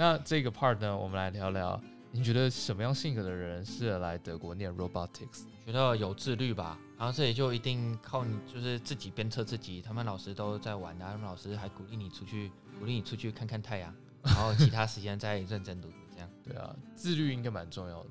那这个 part 呢，我们来聊聊，你觉得什么样性格的人适合来德国念 robotics？觉得有自律吧，然后这里就一定靠你，就是自己鞭策自己。他们老师都在玩，的他们老师还鼓励你出去，鼓励你出去看看太阳，然后其他时间再认真读书，这样。对啊，自律应该蛮重要的。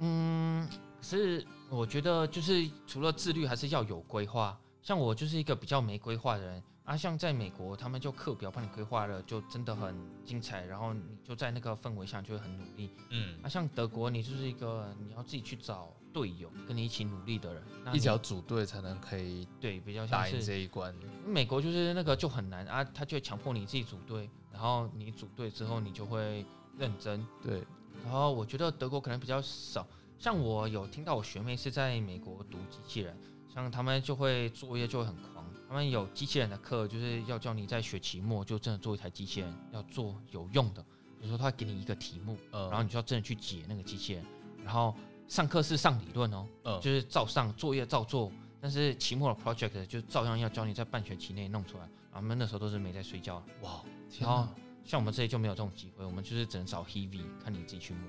嗯，是我觉得就是除了自律，还是要有规划。像我就是一个比较没规划的人啊，像在美国，他们就课表帮你规划了，就真的很精彩，然后你就在那个氛围下就会很努力。嗯，啊，像德国，你就是一个你要自己去找队友跟你一起努力的人，那一起要组队才能可以对比较像是这一关。美国就是那个就很难啊，他就会强迫你自己组队，然后你组队之后你就会认真。对，然后我觉得德国可能比较少，像我有听到我学妹是在美国读机器人。像他们就会作业就会很狂，他们有机器人的课，就是要教你在学期末就真的做一台机器人，要做有用的。比如说他会给你一个题目，然后你就要真的去解那个机器人。然后上课是上理论哦，就是照上作业照做，但是期末的 project 就照样要教你在半学期内弄出来。他们那时候都是没在睡觉。哇，然后像我们这里就没有这种机会，我们就是只能找 heavy，看你自己去摸。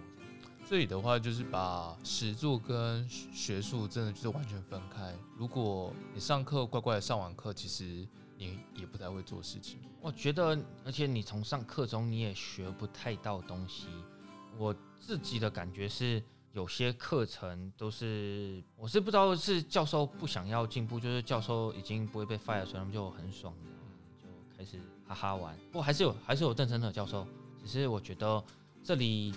这里的话就是把实作跟学术真的就是完全分开。如果你上课乖乖的上完课，其实你也不太会做事情。我觉得，而且你从上课中你也学不太到东西。我自己的感觉是，有些课程都是我是不知道是教授不想要进步，就是教授已经不会被 fire，所以他们就很爽，就开始哈哈玩。不过还是有还是有认真的教授，只是我觉得这里。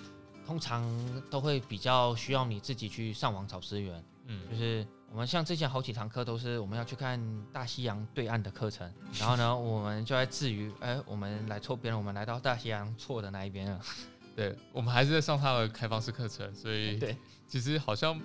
通常都会比较需要你自己去上网找资源，嗯，就是我们像之前好几堂课都是我们要去看大西洋对岸的课程，然后呢，我们就在至于，哎，我们来错边了，我们来到大西洋错的那一边了。对，我们还是在上他的开放式课程，所以 对，其实好像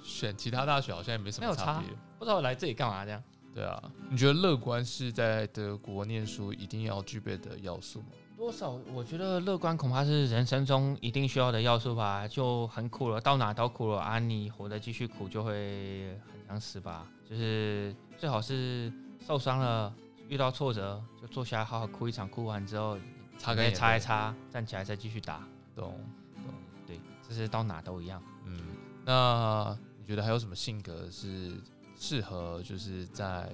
选其他大学好像也没什么差别，不知道来这里干嘛这样。对啊，你觉得乐观是在德国念书一定要具备的要素吗？多少？我觉得乐观恐怕是人生中一定需要的要素吧。就很苦了，到哪都苦了啊！你活得继续苦，就会很想死吧。就是最好是受伤了，遇到挫折就坐下来好好哭一场，哭完之后擦干擦一擦，站起来再继续打。懂懂，对，这是到哪都一样。嗯，那你觉得还有什么性格是适合就是在？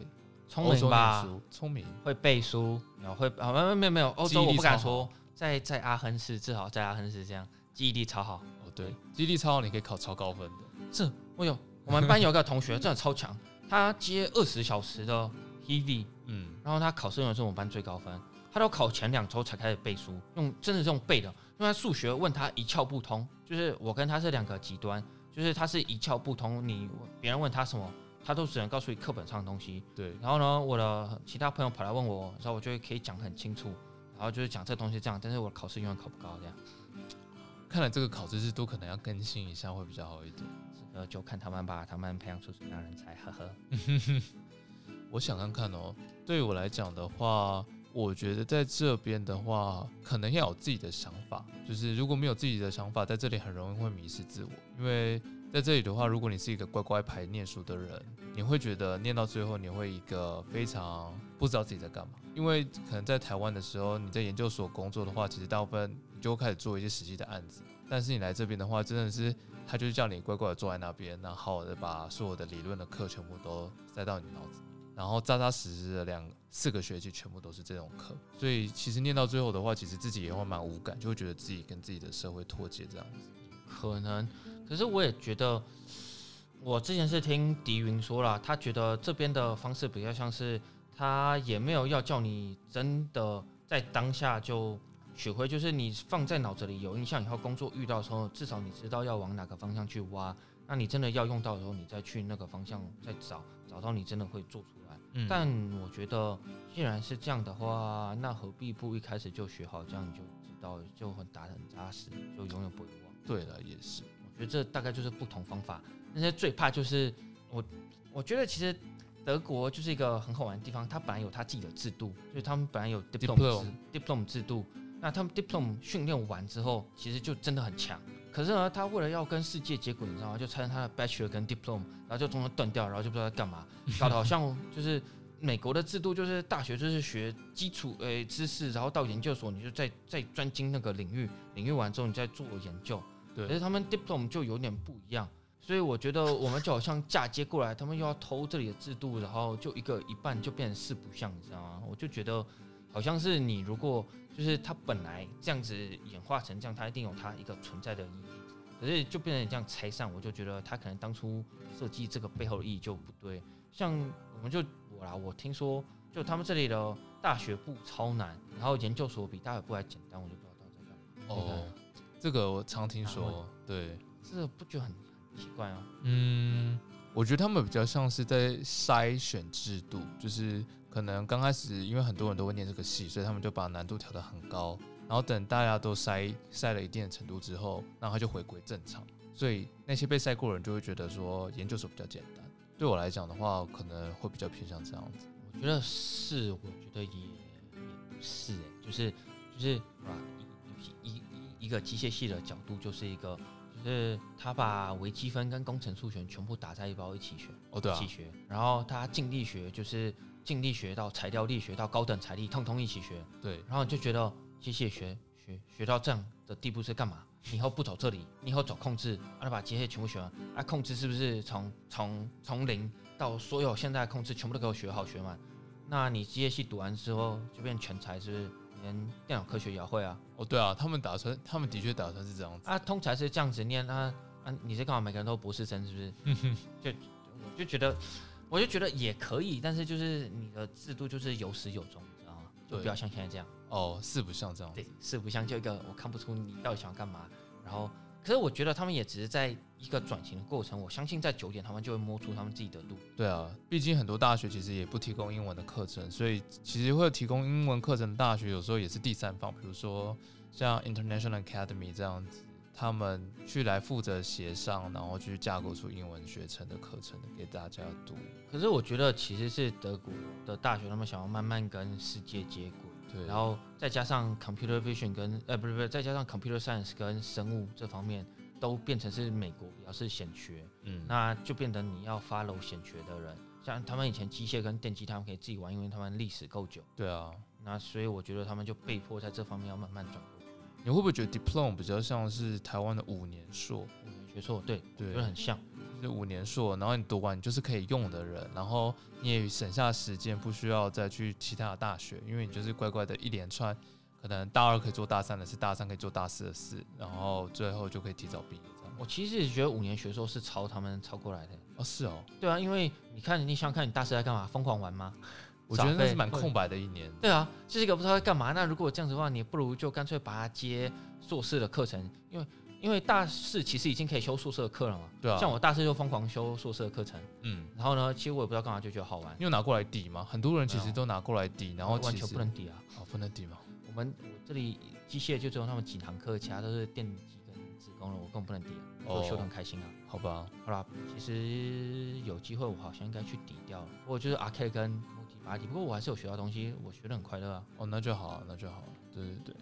聪明吧，聪明会背书，然后会啊没有没有没有，欧洲我不敢说，在在阿亨市至少在阿亨市这样记忆力超好。哦，对，记忆力超好，你可以考超高分的。是，我有我们班有个同学真的超强，他接二十小时的 heavy，嗯，然后他考试用的是我们班最高分，他都考前两周才开始背书，用真的是用背的，因为他数学问他一窍不通，就是我跟他是两个极端，就是他是一窍不通，你别人问他什么。他都只能告诉你课本上的东西，对。然后呢，我的其他朋友跑来问我，然后我就可以讲很清楚，然后就是讲这东西这样，但是我考试永远考不高这样。看来这个考试制度可能要更新一下会比较好一点。这个就看他们把他们培养出什么样人才，呵呵。我想看看哦，对于我来讲的话，我觉得在这边的话，可能要有自己的想法，就是如果没有自己的想法，在这里很容易会迷失自我，因为。在这里的话，如果你是一个乖乖牌念书的人，你会觉得念到最后你会一个非常不知道自己在干嘛。因为可能在台湾的时候，你在研究所工作的话，其实大部分你就会开始做一些实际的案子。但是你来这边的话，真的是他就是叫你乖乖的坐在那边，然后的把所有的理论的课全部都塞到你脑子，然后扎扎实实的两四个学期全部都是这种课。所以其实念到最后的话，其实自己也会蛮无感，就会觉得自己跟自己的社会脱节这样子。可能。可是我也觉得，我之前是听狄云说了，他觉得这边的方式比较像是，他也没有要叫你真的在当下就学会，就是你放在脑子里有印象以后，工作遇到的时候，至少你知道要往哪个方向去挖。那你真的要用到的时候，你再去那个方向再找，找到你真的会做出来。但我觉得，既然是这样的话，那何必不一开始就学好，这样你就知道，就很打得很扎实，就永远不会忘。对了，也是。我觉得这大概就是不同方法。那些最怕就是我，我觉得其实德国就是一个很好玩的地方。它本来有它自己的制度，就是他们本来有 diploma diploma 制度。那他们 diploma 训练完之后，其实就真的很强。可是呢，他为了要跟世界接轨，你知道吗？就拆成他的 bachelor 跟 diploma，然后就中间断掉，然后就不知道在干嘛，搞得好像就是美国的制度就是大学就是学基础诶、知识，然后到研究所你就再再专精那个领域，领域完之后你再做研究。对可是他们 diploma 就有点不一样，所以我觉得我们就好像嫁接过来，他们又要偷这里的制度，然后就一个一半就变成四不像，你知道吗？我就觉得好像是你如果就是它本来这样子演化成这样，它一定有它一个存在的意义。可是就变成这样拆散，我就觉得他可能当初设计这个背后的意义就不对。像我们就我啦，我听说就他们这里的大学部超难，然后研究所比大学部还简单，我就不知道他在干嘛。哦，这个我常听啊说，对，这个不觉得很很奇怪啊？嗯，我觉得他们比较像是在筛选制度，就是可能刚开始因为很多人都会念这个系，所以他们就把难度调得很高，然后等大家都筛筛了一定的程度之后，那他就回归正常，所以那些被筛过的人就会觉得说研究所比较简单。对我来讲的话，可能会比较偏向这样子。我觉得是，我觉得也也不是、欸，就是就是啊，一一一一个机械系的角度，就是一个就是他把微积分跟工程数学全部打在一包一起学，哦，对啊一起，学，然后他静力学就是静力学到材料力学到高等材力，通通一起学，对，然后就觉得机械学学学到这样的地步是干嘛？你以后不走这里，你以后走控制，啊，把机械全部学完，啊，控制是不是从从从零到所有现在的控制全部都给我学好学满？那你机械系读完之后就变全才，是不是？连电脑科学也会啊？哦，对啊，他们打算，他们的确打算是这样子。啊，通常是这样子念啊啊！你是干嘛？每个人都博士生是不是？就我就觉得，我就觉得也可以，但是就是你的制度就是有始有终，你知道吗？就不要像现在这样。哦，四不像这样对，四不像就一个我看不出你到底想要干嘛。然后，可是我觉得他们也只是在一个转型的过程。我相信在九点他们就会摸出他们自己的路。对啊，毕竟很多大学其实也不提供英文的课程，所以其实会提供英文课程的大学有时候也是第三方，比如说像 International Academy 这样子，他们去来负责协商，然后去架构出英文学程的课程给大家读。可是我觉得其实是德国的大学，他们想要慢慢跟世界接轨，对，然后再加上 computer vision 跟呃不是不是，再加上 computer science 跟生物这方面都变成是美国比较是显学，嗯，那就变得你要 follow 显学的人，像他们以前机械跟电机他们可以自己玩，因为他们历史够久。对啊，那所以我觉得他们就被迫在这方面要慢慢转过去。你会不会觉得 Diploma 比较像是台湾的五年硕？五年学硕，对，我对觉得很像。就是五年硕，然后你读完你就是可以用的人，然后你也省下时间，不需要再去其他的大学，因为你就是乖乖的一连串，可能大二可以做大三的事，大三可以做大四的事，然后最后就可以提早毕业这样。我其实也觉得五年学硕是抄他们抄过来的。哦，是哦，对啊，因为你看，你想想看，你大四在干嘛？疯狂玩吗？我觉得那是蛮空白的一年。对啊，这是一个不知道在干嘛。那如果这样子的话，你不如就干脆把它接硕士的课程，因为因为大四其实已经可以修硕士的课了嘛。对啊，像我大四就疯狂修硕士的课程，嗯，然后呢，其实我也不知道干嘛，就觉得好玩，你有拿过来抵吗？很多人其实都拿过来抵，然后完全不能抵啊。哦不能抵吗？我们我这里机械就只有那么几堂课，其他都是电机跟职工了，我根本不能抵啊，我修得很开心啊。好吧，好啦，其实有机会我好像应该去抵掉了，我就是 arcade 跟 multi body，不过我还是有学到东西，我学得很快乐啊。哦那就好，那就好，对对对，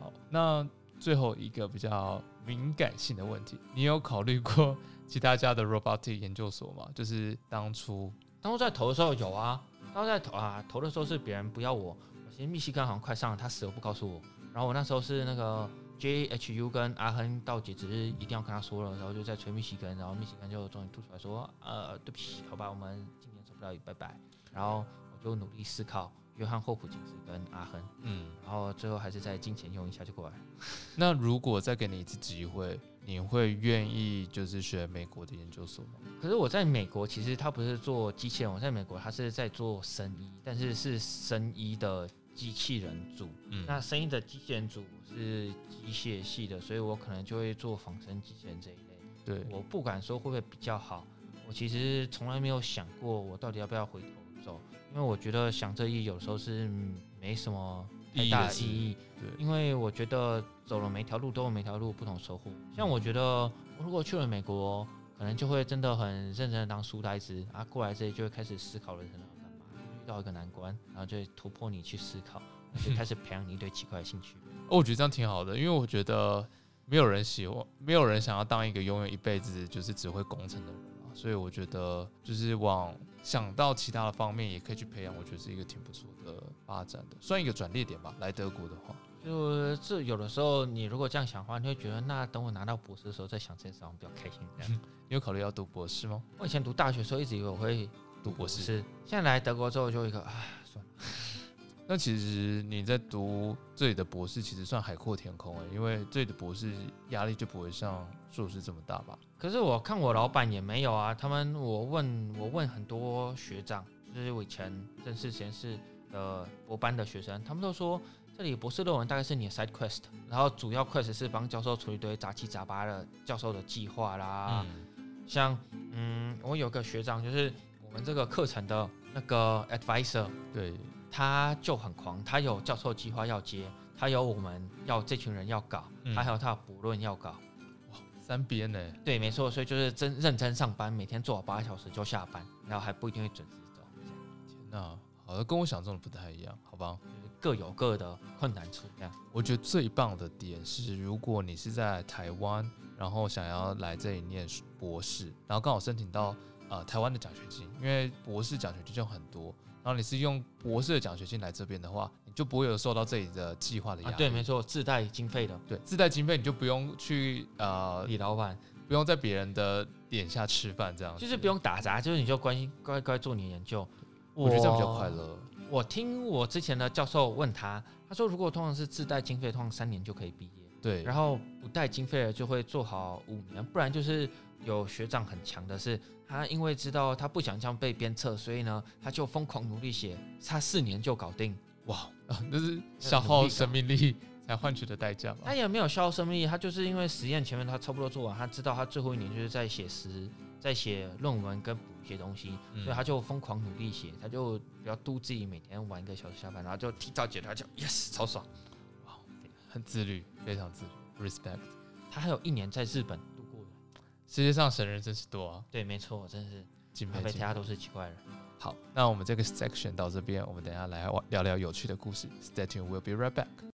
好，那最后一个比较敏感性的问题，你有考虑过其他家的 robotic 研究所吗？就是当初当初在投的时候有啊，当初在投啊，投的时候是别人不要我，我其实密西根好像快上了，他死都不告诉我。然后我那时候是那个 JHU 跟阿亨到截止日一定要跟他说了，然后就在催密西根，然后密西根就终于吐出来说，呃，对不起，好吧，我们今年走不了，拜拜。然后我就努力思考约翰霍普金斯跟阿亨，嗯，然后最后还是在金钱用一下就过来。那如果再给你一次机会，你会愿意就是学美国的研究所吗？可是我在美国，其实他不是做机器人，我在美国他是在做生医，但是是生医的机器人组。嗯，那生医的机器人组是机械系的，所以我可能就会做仿生机器人这一类。对，我不敢说会不会比较好，我其实从来没有想过我到底要不要回头走，因为我觉得想这一有时候是嗯没什么太大意义。对，因为我觉得走了每条路都有每条路不同收获。像我觉得我如果去了美国，可能就会真的很认真的当书呆子啊，过来这里就会开始思考人生要干嘛，遇到一个难关，然后就会突破你去思考，就开始培养你一堆奇怪的兴趣。哦我觉得这样挺好的，因为我觉得没有人喜欢，没有人想要当一个拥有一辈子就是只会工程的人啊，所以我觉得就是往想到其他的方面，也可以去培养，我觉得是一个挺不错的发展的，算一个转捩点吧。来德国的话，就这有的时候你如果这样想的话，你会觉得那等我拿到博士的时候再想这件事，好像比较开心。这样，你有考虑要读博士吗？我以前读大学的时候一直以为我会读博士，是现在来德国之后就一个，啊，算了。那其实你在读这里的博士，其实算海阔天空哎，因为这里的博士压力就不会像硕士这么大吧？可是我看我老板也没有啊，他们我问我问很多学长，就是我以前正式实验室的博班的学生，他们都说这里博士论文大概是你的 side quest，然后主要 quest 是帮教授处理一堆杂七杂八的教授的计划啦，像嗯，我有个学长就是我们这个课程的那个 advisor，对。他就很狂，他有教授计划要接，他有我们要这群人要搞，他还有他的补论要搞，哇，三边呢？对，没错，所以就是真认真上班，每天做八个小时就下班，然后还不一定会准时走。天哪，好像跟我想中的不太一样，好吧？各有各的困难处。这样，我觉得最棒的点是，如果你是在台湾，然后想要来这里念博士，然后刚好申请到呃台湾的奖学金，因为博士奖学金就很多。然后你是用博士的奖学金来这边的话，你就不会有受到这里的计划的压力。对，没错，自带经费的。对，自带经费，你就不用去呃，李老板不用在别人的点下吃饭，这样就是不用打杂，就是你就关心乖乖做你研究。我觉得这样比较快乐。我听我之前的教授问他，他说如果通常是自带经费，通常三年就可以毕业。对，然后不带经费的就会做好五年，不然就是有学长很强的是。他因为知道他不想这样被鞭策，所以呢，他就疯狂努力写，他四年就搞定。哇，那是消耗生命力才换取的代价吧？他也没有消耗生命力，他就是因为实验前面他差不多做完，他知道他最后一年就是在写诗、在写论文跟补一些东西，所以他就疯狂努力写，他就比较督自己每天玩一个小时下班，然后就提早解答就 yes 超爽，哇，很自律，非常自律，respect。他还有一年在日本度过的。世界上神人真是多啊！对，没错，真是敬佩，其他都是奇怪人。好，那我们这个 section 到这边，我们等下来聊聊有趣的故事。Stay tuned, we'll be right back.